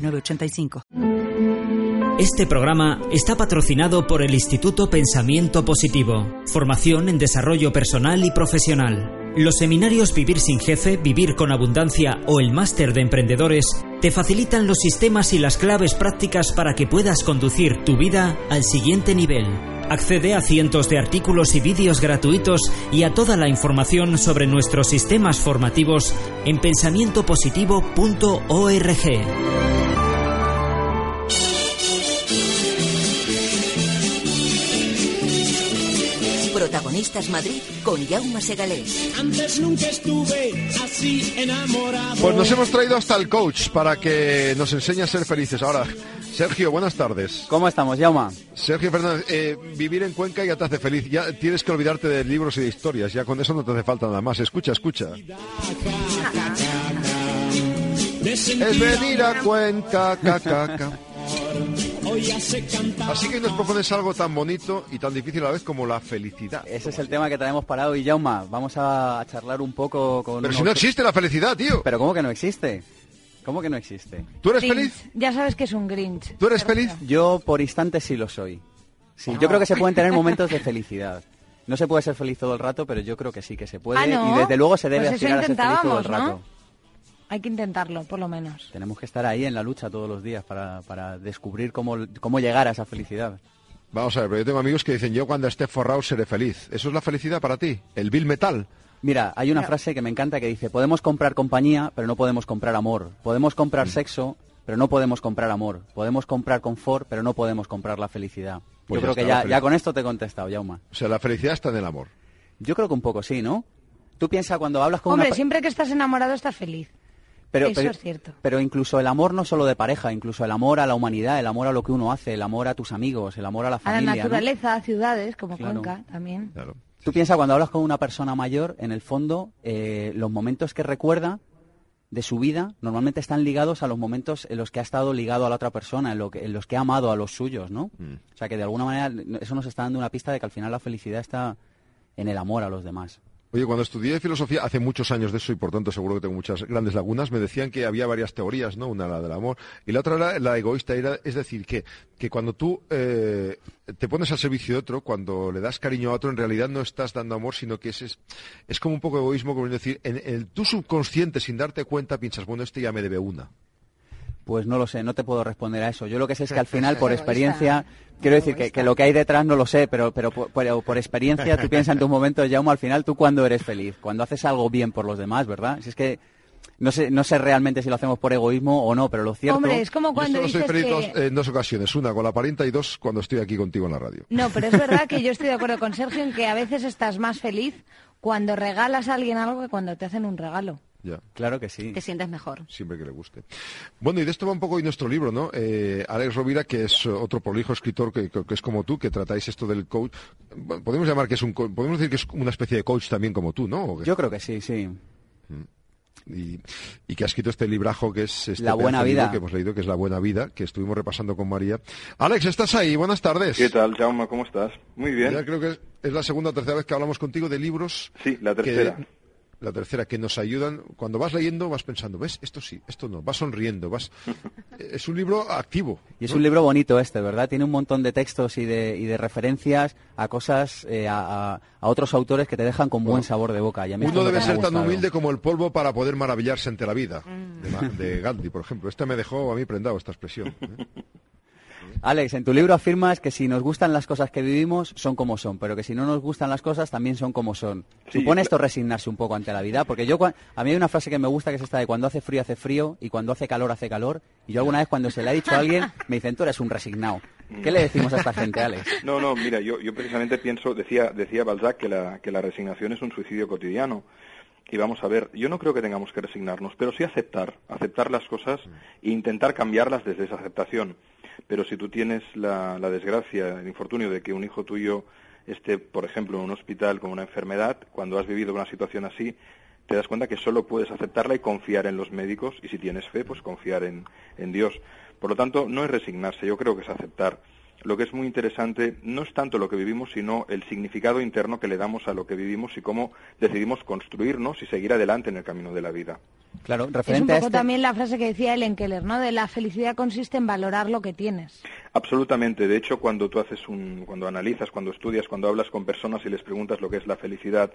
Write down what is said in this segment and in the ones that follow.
906985. Este programa está patrocinado por el Instituto Pensamiento Positivo, formación en desarrollo personal y profesional. Los seminarios Vivir sin Jefe, Vivir con Abundancia o el Máster de Emprendedores te facilitan los sistemas y las claves prácticas para que puedas conducir tu vida al siguiente nivel. Accede a cientos de artículos y vídeos gratuitos y a toda la información sobre nuestros sistemas formativos en pensamientopositivo.org. Protagonistas Madrid con Jaume Segalés. Antes nunca estuve así enamorado. Pues nos hemos traído hasta el coach para que nos enseñe a ser felices. Ahora, Sergio, buenas tardes. ¿Cómo estamos, Jauma? Sergio Fernández, eh, vivir en Cuenca ya te hace feliz. Ya tienes que olvidarte de libros y de historias. Ya con eso no te hace falta nada más. Escucha, escucha. Es venir a Cuenca, ca, ca, Así que nos propones algo tan bonito y tan difícil a la vez como la felicidad. Ese es el tema que traemos para hoy, Jauma. Vamos a charlar un poco con... Pero si no existe la felicidad, tío. Pero ¿cómo que no existe? ¿Cómo que no existe? ¿Tú eres Grinch. feliz? Ya sabes que es un Grinch. ¿Tú eres feliz? Yo por instantes sí lo soy. Sí, yo creo que se pueden tener momentos de felicidad. No se puede ser feliz todo el rato, pero yo creo que sí que se puede Ah, ¿no? y desde luego se debe Pues aspirar a ser feliz todo el rato. ¿no? Hay que intentarlo, por lo menos. Tenemos que estar ahí en la lucha todos los días para, para descubrir cómo, cómo llegar a esa felicidad. Vamos a ver, pero yo tengo amigos que dicen, yo cuando esté forrado seré feliz. ¿Eso es la felicidad para ti? ¿El Bill Metal? Mira, hay una frase que me encanta que dice, podemos comprar compañía, pero no podemos comprar amor. Podemos comprar Mm. sexo, pero no podemos comprar amor. Podemos comprar confort, pero no podemos comprar la felicidad. Pues Yo ya creo que ya, ya con esto te he contestado, Jauma. O sea, la felicidad está en el amor. Yo creo que un poco sí, ¿no? Tú piensas cuando hablas con Hombre, una... siempre que estás enamorado estás feliz. Pero, eso pero- es cierto. Pero incluso el amor no solo de pareja, incluso el amor a la humanidad, el amor a lo que uno hace, el amor a tus amigos, el amor a la A la familia. ¿no? naturaleza, a ciudades como Claro. Cuenca también. Claro. Tú piensas cuando hablas con una persona mayor, en el fondo, eh, los momentos que recuerda de su vida normalmente están ligados a los momentos en los que ha estado ligado a la otra persona, en, lo que- en los que ha amado a los suyos, ¿no? Mm. O sea que de alguna manera eso nos está dando una pista de que al final la felicidad está en el amor a los demás. Oye, cuando estudié filosofía, hace muchos años de eso y por tanto seguro que tengo muchas grandes lagunas, me decían que había varias teorías, ¿no? Una la del amor y la otra era la egoísta, era, es decir, que, que cuando tú eh, te pones al servicio de otro, cuando le das cariño a otro, en realidad no estás dando amor, sino que es, es, es como un poco egoísmo, como decir, en tu subconsciente, sin darte cuenta, piensas, bueno, este ya me debe una. Pues no lo sé, no te puedo responder a eso. Yo lo que sé es que al final, por experiencia, quiero decir que, que lo que hay detrás no lo sé, pero, pero, por- pero por experiencia tú piensas en tus momentos, Jaume, al final tú cuando eres feliz, cuando haces algo bien por los demás, ¿verdad? Si es que no sé, no sé realmente si lo hacemos por egoísmo o no, pero lo cierto... Hombre, es como Yo cuando solo soy dices feliz que... dos- en dos ocasiones, una con la parienta y dos cuando estoy aquí contigo en la radio. No, pero es verdad que yo estoy de acuerdo con Sergio en que a veces estás más feliz cuando regalas a alguien algo que cuando te hacen un regalo. Ya. Claro que sí. Te sientes mejor. siempre que le guste. Bueno, y de esto va un poco hoy nuestro libro, ¿no? Eh, Alex Rovira, que es otro prolijo escritor que, que- que es como tú, que tratáis esto del coach. Bueno, Podemos llamar que es un, co- podemos decir que es una especie de coach también como tú, ¿no? Yo creo que sí, sí. y, y que ha escrito este librajo que es este La buena vida. que hemos leído, que es La Buena Vida, que estuvimos repasando con María. Alex, ¿estás ahí? Buenas tardes. ¿Qué tal, Jaume? ¿Cómo estás? Muy bien. Ya creo que es, es la segunda o tercera vez que hablamos contigo de libros. Sí, la que- tercera. La tercera, que nos ayudan. Cuando vas leyendo, vas pensando, ¿ves? Esto sí, esto no. Vas sonriendo, vas. es un libro activo. Y es ¿no? un libro bonito este, ¿verdad? Tiene un montón de textos y de, y de referencias a cosas, eh, a, a- a otros autores que te dejan con buen sabor de boca. Y a mí Uno debe ser tan humilde como el polvo para poder maravillarse ante la vida. De, Ma- de Gandhi, por ejemplo. Este me dejó a mí prendado esta expresión. ¿eh? Alex, en tu libro afirmas que si nos gustan las cosas que vivimos, son como son, pero que si no nos gustan las cosas, también son como son. Sí, ¿Supone esto resignarse un poco ante la vida? Porque yo, a mí hay una frase que me gusta que es esta de cuando hace frío, hace frío, y cuando hace calor, hace calor. Y yo alguna vez cuando se le ha dicho a alguien, me dicen, tú eres un resignado. ¿Qué le decimos a esta gente, Alex? No, no, mira, yo, yo precisamente pienso, decía, decía Balzac que la, que la resignación es un suicidio cotidiano. Y vamos a ver, yo no creo que tengamos que resignarnos, pero sí aceptar, aceptar las cosas e intentar cambiarlas desde esa aceptación. Pero si tú tienes la, la desgracia, el infortunio de que un hijo tuyo esté, por ejemplo, en un hospital con una enfermedad, cuando has vivido una situación así, te das cuenta que solo puedes aceptarla y confiar en los médicos, y si tienes fe, pues confiar en, en Dios. Por lo tanto, no es resignarse, yo creo que es aceptar lo que es muy interesante no es tanto lo que vivimos, sino el significado interno que le damos a lo que vivimos y cómo decidimos construirnos y seguir adelante en el camino de la vida. Claro, referente es un poco también la frase que decía Ellen Keller, ¿no? De la felicidad consiste en valorar lo que tienes. Absolutamente. De hecho, cuando tú haces un, cuando analizas, cuando estudias, cuando hablas con personas y les preguntas lo que es la felicidad,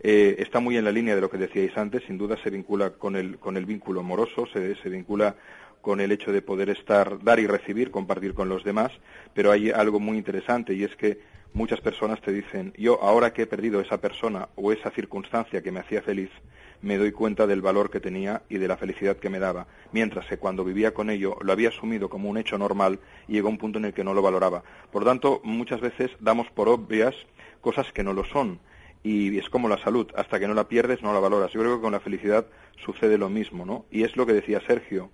eh, está muy en la línea de lo que decíais antes. Sin duda se vincula con el, con el vínculo amoroso, se, se vincula con el hecho de poder estar, dar y recibir, compartir con los demás, pero hay algo muy interesante y es que muchas personas te dicen, yo ahora que he perdido esa persona o esa circunstancia que me hacía feliz, me doy cuenta del valor que tenía y de la felicidad que me daba, mientras que cuando vivía con ello lo había asumido como un hecho normal y llegó un punto en el que no lo valoraba. Por tanto, muchas veces damos por obvias cosas que no lo son. Y es como la salud, hasta que no la pierdes no la valoras. Yo creo que con la felicidad sucede lo mismo, ¿no? Y es lo que decía Sergio,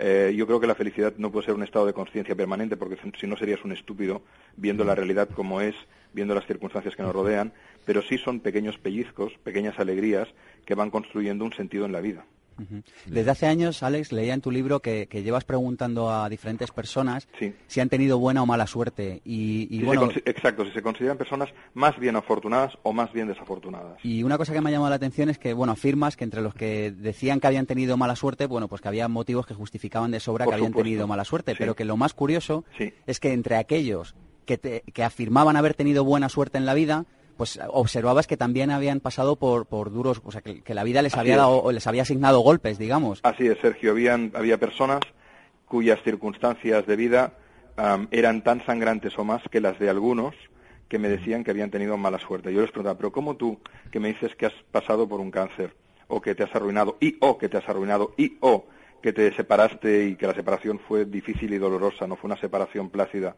eh, yo creo que la felicidad no puede ser un estado de conciencia permanente, porque si no serías un estúpido viendo la realidad como es, viendo las circunstancias que nos rodean, pero sí son pequeños pellizcos, pequeñas alegrías que van construyendo un sentido en la vida. Desde hace años, Alex, leía en tu libro que, llevas preguntando a diferentes personas si han tenido buena o mala suerte. Y, bueno... exacto, si se consideran personas más bien afortunadas o más bien desafortunadas. Y una cosa que me ha llamado la atención es que, bueno, afirmas que entre los que decían que habían tenido mala suerte, bueno, pues que había motivos que justificaban de sobra que habían tenido mala suerte, pero que lo más curioso es que entre aquellos que, que afirmaban haber tenido buena suerte en la vida, pues observabas que también habían pasado por, por duros, o sea, que, la vida les había, dado, les había asignado golpes, digamos. Así es, Sergio. Habían, había personas cuyas circunstancias de vida eran tan sangrantes o más que las de algunos que me decían que habían tenido mala suerte. Yo les preguntaba, pero ¿cómo tú que me dices que has pasado por un cáncer o que te has arruinado y o que te has arruinado y o que te separaste y que la separación fue difícil y dolorosa, no fue una separación plácida?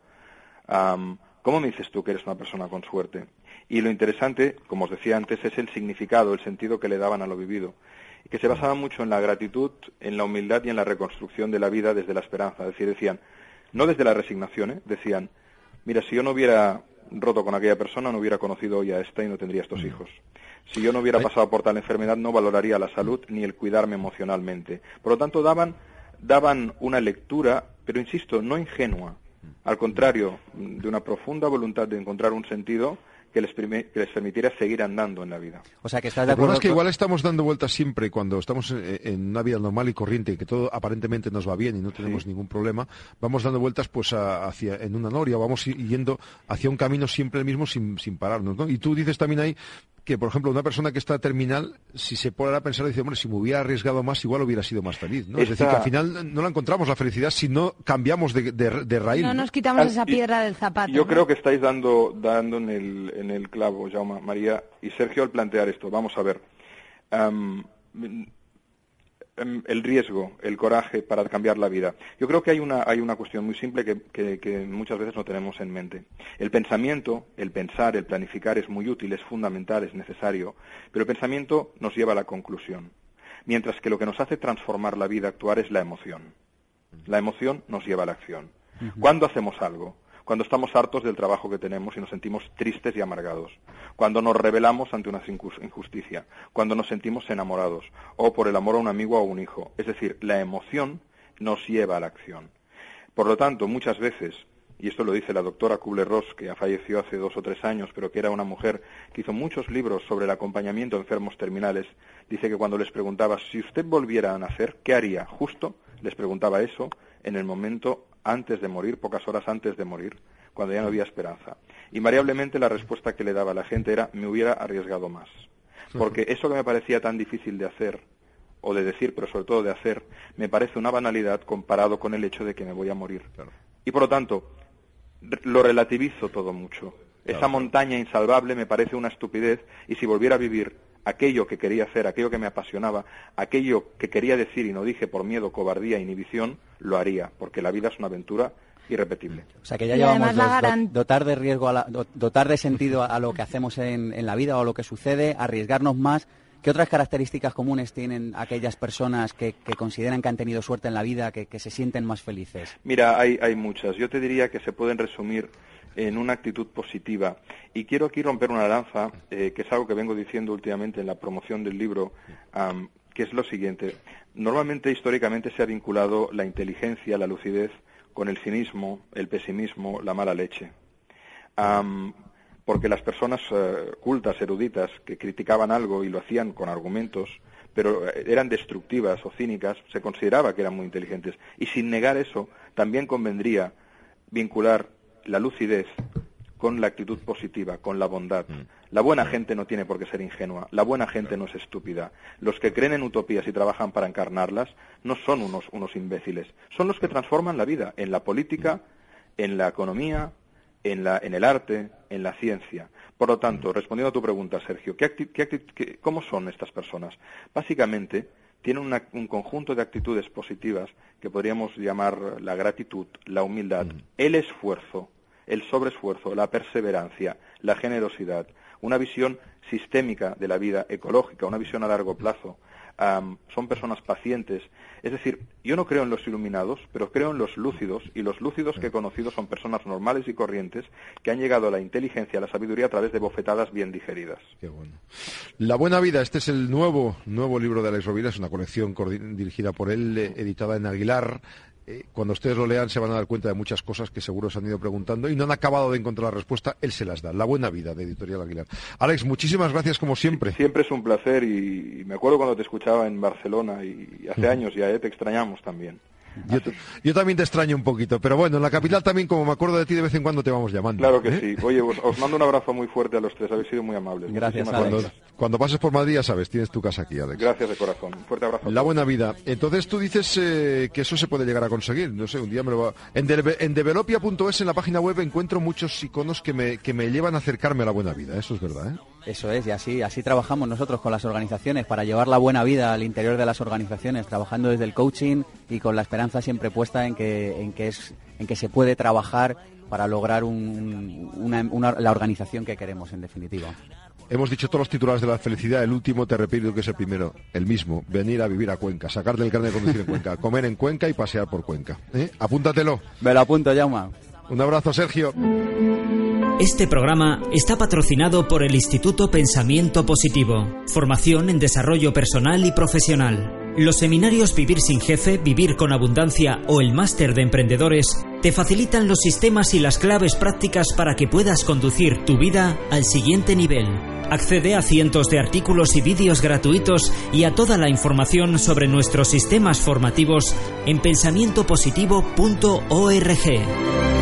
¿Cómo me dices tú que eres una persona con suerte? Y lo interesante, como os decía antes, es el significado, el sentido que le daban a lo vivido, que se basaba mucho en la gratitud, en la humildad y en la reconstrucción de la vida desde la esperanza. Es decir, decían, no desde la resignación, ¿eh? decían, mira, si yo no hubiera roto con aquella persona, no hubiera conocido hoy a esta y no tendría estos mm. hijos. Si yo no hubiera pasado por tal enfermedad, no valoraría la salud ni el cuidarme emocionalmente. Por lo tanto, daban, daban una lectura, pero insisto, no ingenua, al contrario, de una profunda voluntad de encontrar un sentido que les, permitiera seguir andando en la vida. O sea, que estás de acuerdo. es que igual estamos dando vueltas siempre cuando estamos en, una vida normal y corriente, y que todo aparentemente nos va bien y no tenemos ningún problema, vamos dando vueltas pues hacia en una noria, vamos yendo hacia un camino siempre el mismo sin, sin pararnos, ¿no? Y tú dices también ahí que, por ejemplo, una persona que está terminal, si se pone a pensar, dice, hombre, si me hubiera arriesgado más, igual hubiera sido más feliz, ¿no? Es decir, que al final no la encontramos la felicidad si no cambiamos de, de, raíz. No nos quitamos esa piedra del zapato. Yo creo que estáis dando, dando en, el, en el clavo, Jaume, María y Sergio, al plantear esto. Vamos a ver. El riesgo, el coraje para cambiar la vida. Yo creo que hay una, hay una cuestión muy simple que, que, muchas veces no tenemos en mente. El pensamiento, el pensar, el planificar es muy útil, es fundamental, es necesario, pero el pensamiento nos lleva a la conclusión, mientras que lo que nos hace transformar la vida, actuar, es la emoción. La emoción nos lleva a la acción. ¿Cuándo hacemos algo? Cuando estamos hartos del trabajo que tenemos y nos sentimos tristes y amargados, cuando nos rebelamos ante una injusticia, cuando nos sentimos enamorados, o por el amor a un amigo o a un hijo. Es decir, la emoción nos lleva a la acción. Por lo tanto, muchas veces, y esto lo dice la doctora Kubler-Ross, que ha fallecido hace dos o tres años, pero que era una mujer que hizo muchos libros sobre el acompañamiento a enfermos terminales, dice que cuando les preguntaba si usted volviera a nacer, ¿qué haría? Justo les preguntaba eso en el momento antes de morir, pocas horas antes de morir, cuando ya no había esperanza. Invariablemente la respuesta que le daba la gente era me hubiera arriesgado más. Porque eso que me parecía tan difícil de hacer, o de decir, pero sobre todo de hacer, me parece una banalidad comparado con el hecho de que me voy a morir. Y por lo tanto, lo relativizo todo mucho. Esa montaña insalvable me parece una estupidez y si volviera a vivir aquello que quería hacer, aquello que me apasionaba, aquello que quería decir y no dije por miedo, cobardía, inhibición, lo haría, porque la vida es una aventura irrepetible. O sea que ya llevamos dotar de riesgo, dotar de sentido a, lo que hacemos en, la vida o a lo que sucede, arriesgarnos más ¿Qué otras características comunes tienen aquellas personas que, consideran que han tenido suerte en la vida, que, se sienten más felices? Mira, hay, muchas. Yo te diría que se pueden resumir en una actitud positiva. Y quiero aquí romper una lanza, eh, que es algo que vengo diciendo últimamente en la promoción del libro, que es lo siguiente. Normalmente, históricamente, se ha vinculado la inteligencia, la lucidez, con el cinismo, el pesimismo, la mala leche porque las personas eh, cultas, eruditas, que criticaban algo y lo hacían con argumentos, pero eh, eran destructivas o cínicas, se consideraba que eran muy inteligentes. Y sin negar eso, también convendría vincular la lucidez con la actitud positiva, con la bondad. Mm. La buena gente no tiene por qué ser ingenua, la buena gente no es estúpida. Los que creen en utopías y trabajan para encarnarlas no son unos, unos imbéciles, son los que transforman la vida en la política, en la economía, en, la, en el arte, en la ciencia. Por lo tanto, respondiendo a tu pregunta, Sergio, ¿qué ¿cómo son estas personas? Básicamente, tienen un conjunto de actitudes positivas que podríamos llamar la gratitud, la humildad, el esfuerzo, el sobreesfuerzo, la perseverancia, la generosidad, una visión sistémica de la vida ecológica, una visión a largo plazo, son personas pacientes. Es decir, yo no creo en los iluminados, pero creo en los lúcidos, y los lúcidos que he conocido son personas normales y corrientes que han llegado a la inteligencia, a la sabiduría a través de bofetadas bien digeridas. La buena vida, este es el nuevo, nuevo libro de Alex Rovira, es una colección dirigida por él, eh, editada en Aguilar. Eh, cuando ustedes lo lean se van a dar cuenta de muchas cosas que seguro se han ido preguntando y no han acabado de encontrar la respuesta, él se las da. La buena vida de Editorial Aguilar. Alex, muchísimas gracias como siempre. Siempre es un placer y, me acuerdo cuando te escuchaba en Barcelona y, hace años ya, ¿eh? te extrañamos también. Yo, también te extraño un poquito, pero bueno, en la capital también, como me acuerdo de ti, de vez en cuando te vamos llamando. Claro que ¿eh? sí. Oye, os, mando un abrazo muy fuerte a los tres, habéis sido muy amables. Gracias, Cuando, pases por Madrid, ya sabes, tienes tu casa aquí, Alex. Gracias de corazón. Un fuerte abrazo. La buena vida. Entonces tú dices eh, que eso se puede llegar a conseguir. No sé, un día me lo va... En, en developia.es, en la página web, encuentro muchos iconos que me, que me llevan a acercarme a la buena vida. Eso es verdad, ¿eh? Eso es, y así, así trabajamos nosotros con las organizaciones para llevar la buena vida al interior de las organizaciones, trabajando desde el coaching y con la esperanza siempre puesta en que, en que, es, en que se puede trabajar para lograr la organización que queremos, en definitiva. Hemos dicho todos los titulares de la felicidad. El último, te repito que es el primero, el mismo. Venir a vivir a Cuenca, sacar del carnet de conducir en Cuenca, comer en Cuenca y pasear por Cuenca. ¿Eh? Apúntatelo. Me lo apunto, Jauma. Un abrazo, Sergio. Este programa está patrocinado por el Instituto Pensamiento Positivo, formación en desarrollo personal y profesional. Los seminarios Vivir sin Jefe, Vivir con Abundancia o el Máster de Emprendedores te facilitan los sistemas y las claves prácticas para que puedas conducir tu vida al siguiente nivel. Accede a cientos de artículos y vídeos gratuitos y a toda la información sobre nuestros sistemas formativos en pensamientopositivo.org.